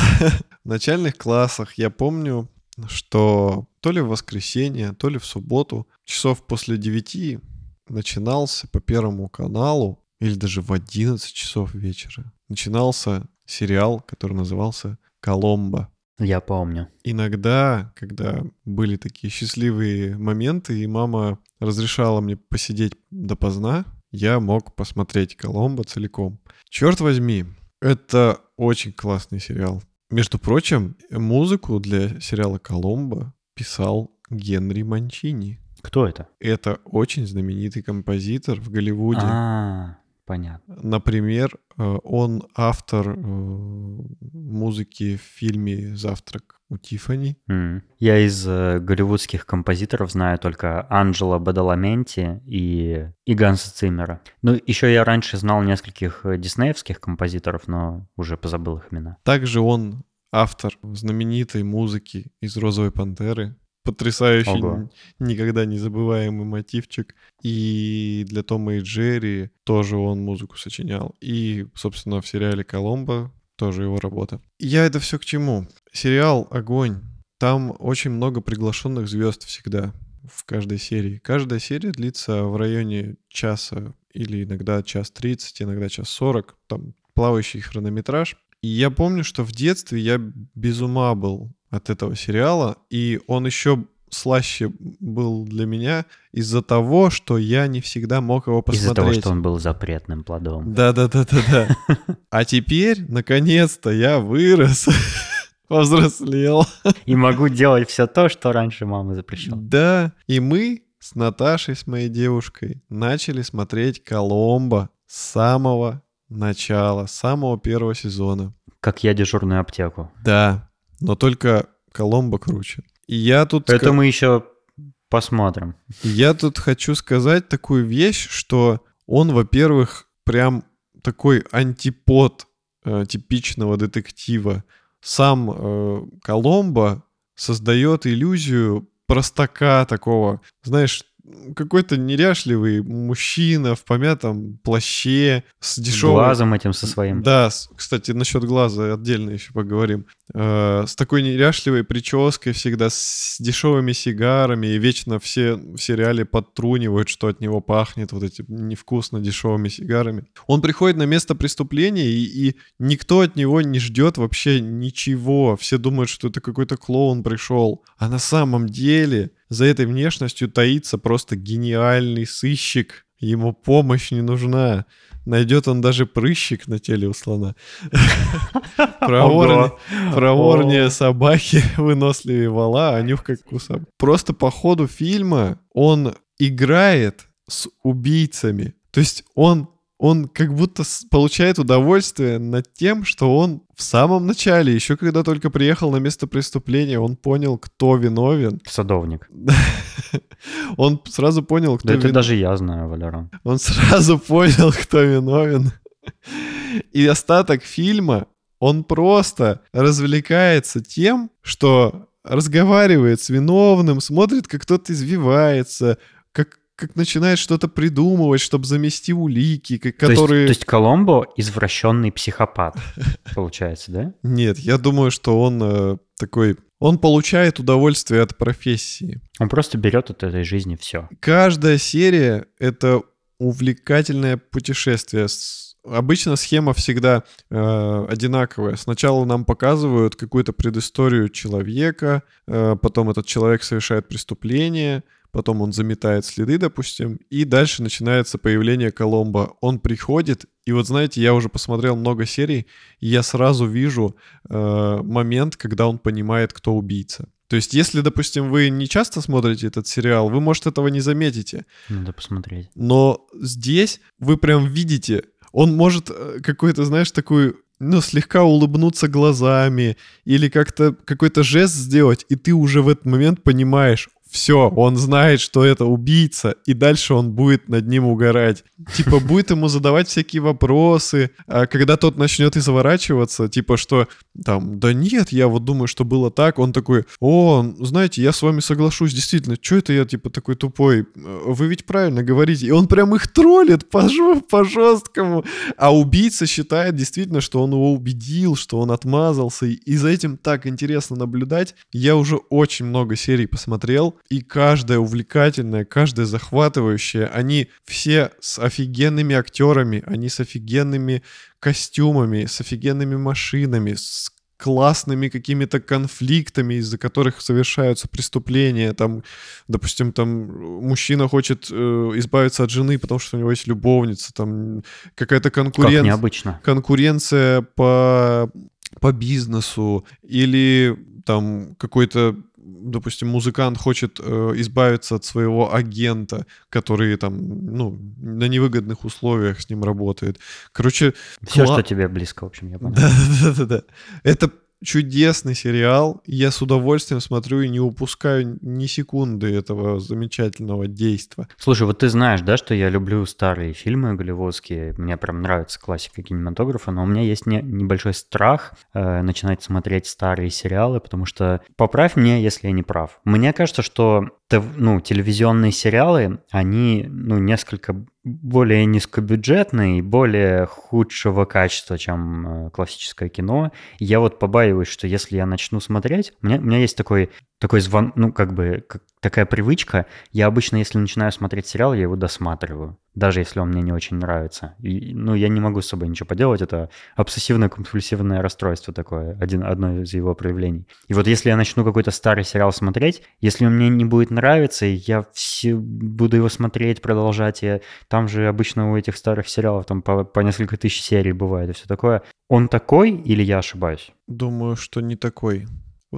в начальных классах я помню, что то ли в воскресенье, то ли в субботу, часов после девяти начинался по Первому каналу, или даже в 11 часов вечера, начинался сериал, который назывался «Коломбо». Я помню. Иногда, когда были такие счастливые моменты, и мама разрешала мне посидеть допоздна, я мог посмотреть Коломбо целиком. Черт возьми, это очень классный сериал. Между прочим, музыку для сериала Коломбо писал Генри Манчини. Кто это? Это очень знаменитый композитор в Голливуде. А, Понятно. Например, э, он автор э, музыки в фильме «Завтрак у Тиффани». Mm. Я из э, голливудских композиторов знаю только Анджела Бадаламенти и, и Ганса Циммера. Ну, еще я раньше знал нескольких диснеевских композиторов, но уже позабыл их имена. Также он автор знаменитой музыки из «Розовой пантеры», потрясающий, Ого. никогда не забываемый мотивчик. И для Тома и Джерри тоже он музыку сочинял. И, собственно, в сериале «Коломбо» тоже его работа. Я это все к чему? Сериал «Огонь». Там очень много приглашенных звезд всегда в каждой серии. Каждая серия длится в районе часа или иногда час 30, иногда час 40. Там плавающий хронометраж. И я помню, что в детстве я без ума был от этого сериала, и он еще слаще был для меня из-за того, что я не всегда мог его посмотреть. Из-за того, что он был запретным плодом. Да-да-да-да-да. (laughs) А теперь, наконец-то, я вырос, (laughs) повзрослел. И могу делать все то, что раньше мама запрещала. Да, и мы с Наташей, с моей девушкой, начали смотреть «Коломбо» с самого начала, с самого первого сезона. Как я дежурную аптеку. Да, но только Коломбо круче. И я тут... Это мы еще посмотрим. Я тут хочу сказать такую вещь, что он, во-первых, прям такой антипод э, типичного детектива. Сам э, Коломбо создает иллюзию простака такого, знаешь, какой-то неряшливый мужчина в помятом плаще с дешевым... Глазом этим со своим. Да, кстати, насчет глаза отдельно еще поговорим. Э, с такой неряшливой прической всегда, с дешевыми сигарами, и вечно все в сериале подтрунивают, что от него пахнет вот этим невкусно дешевыми сигарами. Он приходит на место преступления, и, и никто от него не ждет вообще ничего. Все думают, что это какой-то клоун пришел. А на самом деле за этой внешностью таится просто гениальный сыщик. Ему помощь не нужна. Найдет он даже прыщик на теле у слона. (laughs) Проворнее собаки, (laughs) выносливее вала, а нюх как у Просто по ходу фильма он играет с убийцами. То есть он он как будто получает удовольствие над тем, что он в самом начале, еще когда только приехал на место преступления, он понял, кто виновен. Садовник. (laughs) Он сразу понял, кто Да это виновен. даже я знаю, Валерон. Он сразу понял, кто виновен. И остаток фильма, он просто развлекается тем, что разговаривает с виновным, смотрит, как кто-то извивается, как, начинает что-то придумывать, чтобы замести улики, как- То есть- которые... То есть, Коломбо извращенный психопат, (laughs) получается, да? Нет, я думаю, что он э, такой... Он получает удовольствие от профессии. Он просто берет от этой жизни все. Каждая серия — это увлекательное путешествие. Обычно схема всегда э, одинаковая. Сначала нам показывают какую-то предысторию человека, э, потом этот человек совершает преступление, потом он заметает следы, допустим, и дальше начинается появление Коломбо. Он приходит, и вот знаете, я уже посмотрел много серий, и я сразу вижу э, момент, когда он понимает, кто убийца. То есть, если, допустим, вы не часто смотрите этот сериал, вы, может, этого не заметите. Надо посмотреть. Но здесь вы прям видите, он может э, какой-то, знаешь, такую, ну, слегка улыбнуться глазами или как-то какой-то жест сделать, и ты уже в этот момент понимаешь, все, он знает, что это убийца, и дальше он будет над ним угорать. Типа будет ему задавать всякие вопросы, а когда тот начнет изворачиваться, типа что там, да нет, я вот думаю, что было так, он такой, о, знаете, я с вами соглашусь, действительно, что это я типа такой тупой, вы ведь правильно говорите, и он прям их троллит по, по жесткому, а убийца считает действительно, что он его убедил, что он отмазался, и за этим так интересно наблюдать. Я уже очень много серий посмотрел, и каждая увлекательная, каждая захватывающая, они все с офигенными актерами, они с офигенными костюмами, с офигенными машинами, с классными какими-то конфликтами, из-за которых совершаются преступления. Там, допустим, там мужчина хочет э, избавиться от жены, потому что у него есть любовница, там какая-то Как конкуренция необычно. конкуренция по, по бизнесу или там какой-то допустим, музыкант хочет э, избавиться от своего агента, который там, ну, на невыгодных условиях с ним работает. Короче, Все, кла- что тебе близко, в общем, я понял. да-да-да. (laughs) Это чудесный сериал. Я с удовольствием смотрю и не упускаю ни секунды этого замечательного действа. Слушай, вот ты знаешь, да, что я люблю старые фильмы голливудские, мне прям нравится классика кинематографа, но у меня есть не- небольшой страх э, начинать смотреть старые сериалы, потому что, поправь меня, если я не прав, мне кажется, что ну, телевизионные сериалы, они ну, несколько более низкобюджетные и более худшего качества, чем э, классическое кино. Я вот побаиваюсь, что если я начну смотреть, у меня, у меня есть такой, такой звон, ну, как бы, как- такая привычка, я обычно, если начинаю смотреть сериал, я его досматриваю, даже если он мне не очень нравится. И, ну, я не могу с собой ничего поделать, это обсессивно-компульсивное расстройство такое, один, одно из его проявлений. И вот если я начну какой-то старый сериал смотреть, если он мне не будет нравиться, я все буду его смотреть, продолжать, и там же обычно у этих старых сериалов там по, по несколько тысяч серий бывает и все такое. Он такой или я ошибаюсь? Думаю, что не такой.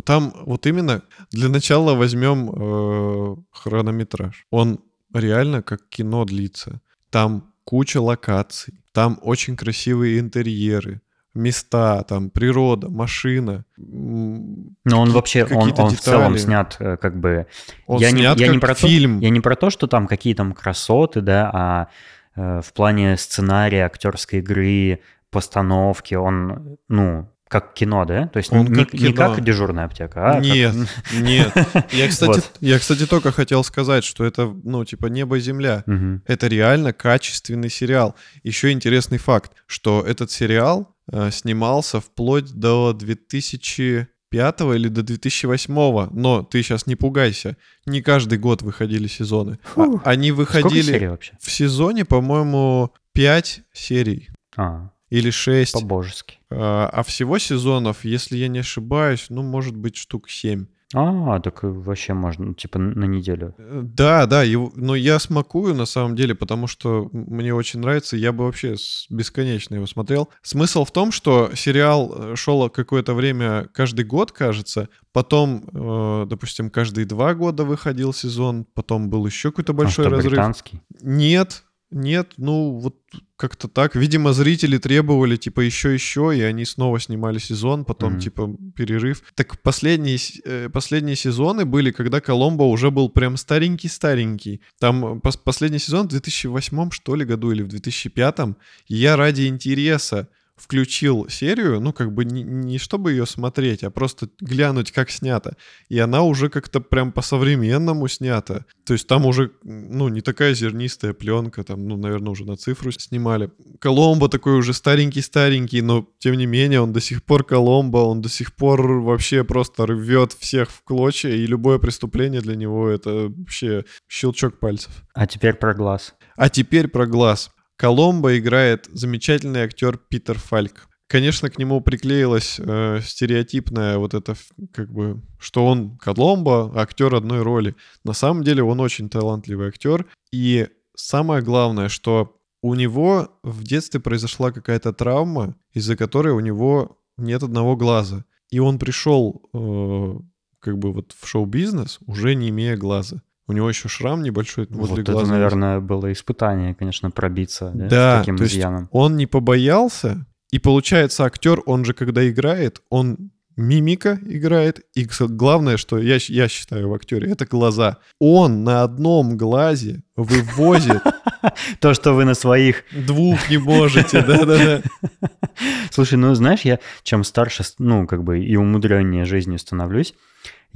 Там вот именно для начала возьмем э, хронометраж. Он реально как кино длится. Там куча локаций, там очень красивые интерьеры, места, там природа, машина. Но он вообще, он, он в целом снят э, как бы... Он я не, снят я не как про то- фильм. я не про то, что там какие там красоты, да, а э, в плане сценария, актерской игры, постановки, он, ну, как кино, да? То есть Он не, как не кино. как дежурная аптека, а как- Нет, (laughs) нет. Я, (laughs) кстати, Вот. я, кстати, только хотел сказать, что это, ну, типа небо и земля. Мгм. Это реально качественный сериал. Еще интересный факт, что этот сериал э, снимался вплоть до 2005 или до 2008. Но ты сейчас не пугайся. Не каждый год выходили сезоны. А- Фу. Они выходили в сезоне, по-моему, 5 серий А, или 6. по-божески. А а всего сезонов, если я не ошибаюсь, ну, может быть, штук 7. А, так вообще можно, типа, на неделю. Э, Да, да, его, но я смакую на самом деле, потому что мне очень нравится, я бы вообще бесконечно его смотрел. Смысл в том, что сериал э, шел какое-то время каждый год, кажется, потом, э, допустим, каждые два года выходил сезон, потом был еще какой-то А большой что, разрыв. британский? Нет, Нет, ну вот как-то так. Видимо, зрители требовали типа еще еще, и они снова снимали сезон, потом Мгм. типа перерыв. Так последние э, последние сезоны были, когда Коломбо уже был прям старенький старенький. Там пос- последний сезон в 2008 что ли году или в 2005. И я ради интереса включил серию, ну как бы не, не чтобы ее смотреть, а просто глянуть, как снято. И она уже как-то прям по-современному снята. То есть там уже, ну, не такая зернистая пленка, там, ну, наверное, уже на цифру снимали. Коломбо такой уже старенький-старенький, но тем не менее он до сих пор Коломбо, он до сих пор вообще просто рвет всех в клочья, и любое преступление для него это вообще щелчок пальцев. А теперь про глаз. А теперь про глаз. Коломбо играет замечательный актер Питер Фальк. Конечно, к нему приклеилась э, стереотипная вот это, как бы, что он Коломбо, актер одной роли. На самом деле он очень талантливый актер. И самое главное, что у него в детстве произошла какая-то травма, из-за которой у него нет одного глаза. И он пришел э, как бы вот в шоу-бизнес, уже не имея глаза. У него еще шрам небольшой возле вот это, глаза. есть. наверное, было испытание, конечно, пробиться да, Да, с таким то есть изъяном. он не побоялся, и получается актер, он же когда играет, он мимика играет, и главное, что я, я считаю в актере, это глаза. Он на одном глазе вывозит, (laughs) То, что вы на своих... двух не можете, да-да-да. (laughs) Слушай, ну знаешь, я чем старше, ну, как бы и умудреннее жизнью становлюсь,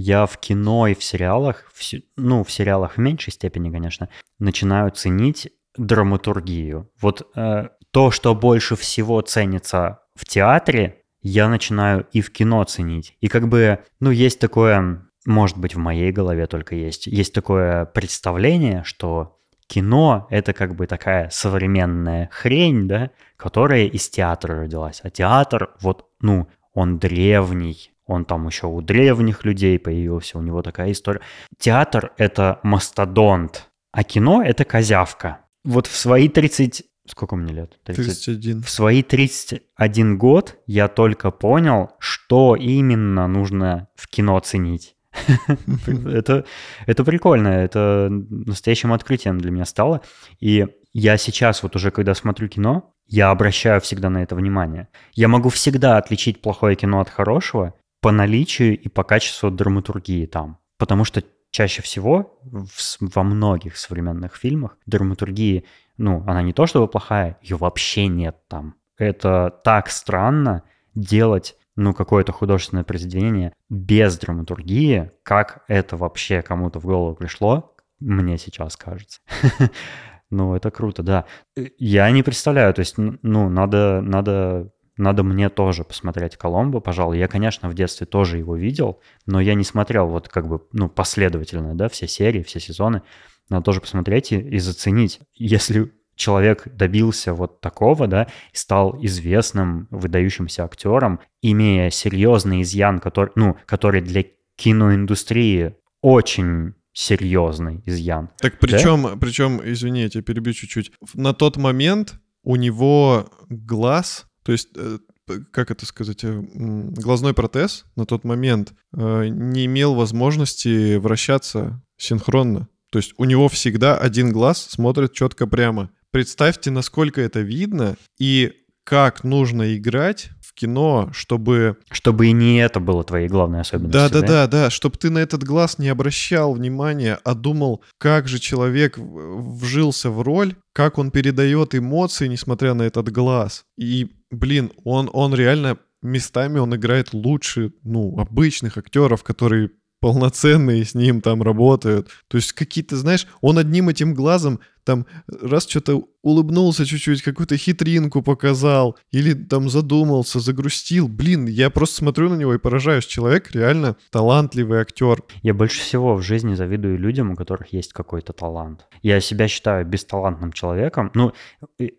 я в кино и в сериалах, в ну, в сериалах в меньшей степени, конечно, начинаю ценить драматургию. Вот э, то, что больше всего ценится в театре, я начинаю и в кино ценить. И как бы, ну, есть такое, может быть, в моей голове только есть, есть такое представление, что кино — это как бы такая современная хрень, да, которая из театра родилась. А театр, вот, ну, он древний, он там еще у древних людей появился, у него такая история. Театр — это мастодонт, а кино — это козявка. Вот в свои 30... Сколько мне лет? 30. 31. В свои 31 год я только понял, что именно нужно в кино ценить. (laughs) Это, это прикольно, это настоящим открытием для меня стало. И я сейчас вот уже, когда смотрю кино, я обращаю всегда на это внимание. Я могу всегда отличить плохое кино от хорошего по наличию и по качеству драматургии там. Потому что чаще всего в во многих современных фильмах драматургии, ну, она не то чтобы плохая, ее вообще нет там. Это так странно делать ну, какое-то художественное произведение без драматургии, как это вообще кому-то в голову пришло, мне сейчас кажется. (laughs) Ну, это круто, да. Э, Я не представляю, то есть, ну, надо, надо, надо мне тоже посмотреть Коломбо, пожалуй. Я, конечно, в детстве тоже его видел, но я не смотрел вот как бы, ну, последовательно, да, все серии, все сезоны. Надо тоже посмотреть и, и заценить. Если человек добился вот такого, да, стал известным, выдающимся актером, имея серьезный изъян, который, ну, который для киноиндустрии очень серьезный изъян. Так причем, причем, извини, я тебя перебью чуть-чуть. На тот момент у него глаз, то есть, э, как это сказать, э, глазной протез на тот момент э, не имел возможности вращаться синхронно. То есть у него всегда один глаз смотрит четко прямо. Представьте, насколько это видно и как нужно играть в кино, чтобы Чтобы и не это было твоей главной особенностью. да, да, да, да, чтобы ты на этот глаз не обращал внимания, а думал, как же человек вжился в роль, как он передает эмоции, несмотря на этот глаз. И, блин, он, он реально местами он играет лучше, ну, обычных актеров, которые полноценные с ним там работают. То есть какие-то, знаешь, он одним этим глазом там раз что-то улыбнулся чуть-чуть, какую-то хитринку показал, или там задумался, загрустил. Блин, я просто смотрю на него и поражаюсь. Человек реально талантливый актер. Я больше всего в жизни завидую людям, у которых есть какой-то талант. Я себя считаю бесталантным человеком. Ну,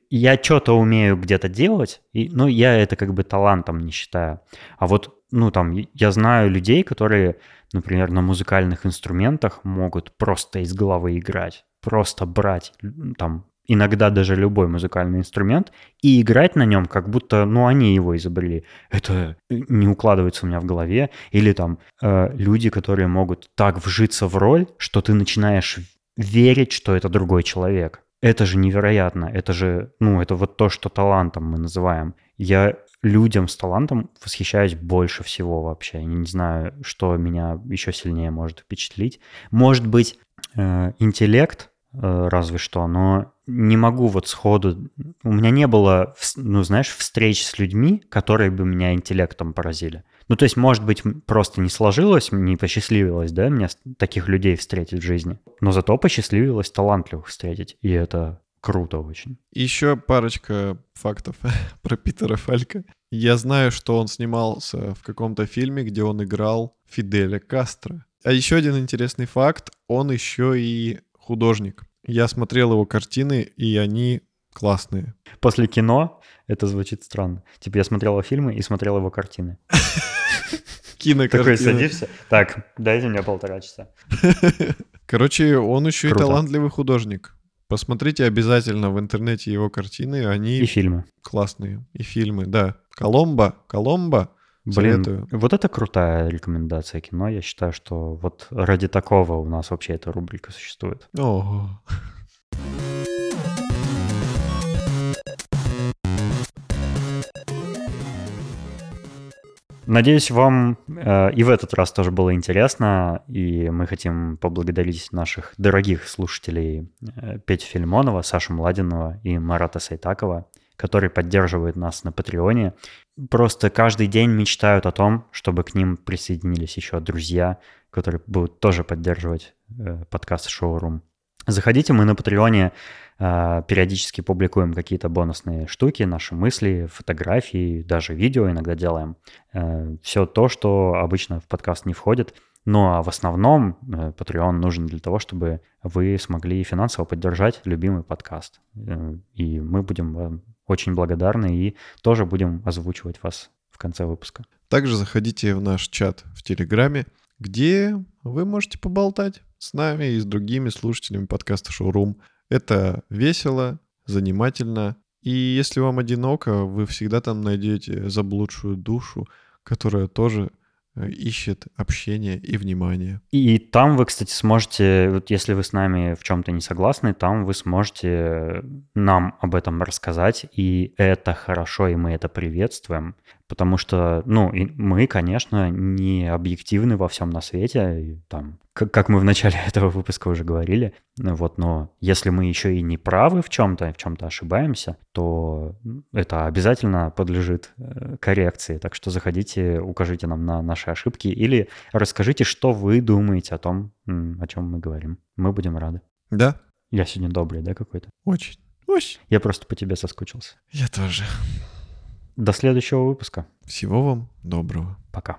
я что-то умею где-то делать, и, ну, я это как бы талантом не считаю. А вот, ну, там, я знаю людей, которые, например, на музыкальных инструментах могут просто из головы играть. Просто брать, там, иногда даже любой музыкальный инструмент и играть на нем, как будто, ну, они его изобрели. Это э, не укладывается у меня в голове. Или там э, люди, которые могут так вжиться в роль, что ты начинаешь верить, что это другой человек. это же невероятно, это же, ну, это вот то, что талантом мы называем. Я людям с талантом восхищаюсь больше всего вообще. Я не знаю, что меня еще сильнее может впечатлить. Может быть, э, интеллект, э, разве что, но не могу вот сходу... У меня не было, ну, знаешь, встреч с людьми, которые бы меня интеллектом поразили. Ну, то есть, может быть, просто не сложилось, не посчастливилось, да, мне таких людей встретить в жизни. Но зато посчастливилось талантливых встретить, и это круто очень. Еще парочка фактов (laughs) про Питера Фалька. Я знаю, что он снимался в каком-то фильме, где он играл Фиделя Кастро. А еще один интересный факт, он еще и художник. Я смотрел его картины, и они классные. После кино это звучит странно. Типа я смотрел его фильмы и смотрел его картины. (laughs) Кинокартины. Такой садишься. Так, дайте мне полтора часа. (laughs) Короче, он еще и талантливый художник. Посмотрите обязательно в интернете его картины, они И фильмы. классные. И фильмы, да. Коломбо, Коломбо. Блин, Советую. вот это крутая рекомендация кино. Я считаю, что вот ради такого у нас вообще эта рубрика существует. Ого. Надеюсь, вам э, и в этот раз тоже было интересно, и мы хотим поблагодарить наших дорогих слушателей э, Петю Филимонова, Сашу Младинова и Марата Сайтакова, которые поддерживают нас на Патреоне. Просто каждый день мечтают о том, чтобы к ним присоединились еще друзья, которые будут тоже поддерживать э, подкаст Шоурум. Заходите, мы на Патреоне э, периодически публикуем какие-то бонусные штуки, наши мысли, фотографии, даже видео иногда делаем. Все то, что обычно в подкаст не входит. Ну а в основном э, Patreon нужен для того, чтобы вы смогли финансово поддержать любимый подкаст. Э, И мы будем вам очень благодарны и тоже будем озвучивать вас в конце выпуска. Также заходите в наш чат в Телеграме, где вы можете поболтать с нами и с другими слушателями подкаста Шоурум. Это весело, занимательно. И если вам одиноко, вы всегда там найдете заблудшую душу, которая тоже э, ищет общение и внимание. И там вы, кстати, сможете, вот если вы с нами в чем-то не согласны, там вы сможете нам об этом рассказать, и это хорошо, и мы это приветствуем, потому что, ну, и мы, конечно, не объективны во всем на свете, и там, как, как мы в начале (laughs) этого выпуска уже говорили, ну вот, но если мы еще и не правы в чем-то, в чем-то ошибаемся, то это обязательно подлежит э, коррекции. Так что заходите, укажите нам на наши ошибки или расскажите, что вы думаете о том, о чем мы говорим. Мы будем рады. Да? Я сегодня добрый, да, какой-то? Очень. Очень. Я просто по тебе соскучился. Я тоже. До следующего выпуска. Всего вам доброго. Пока.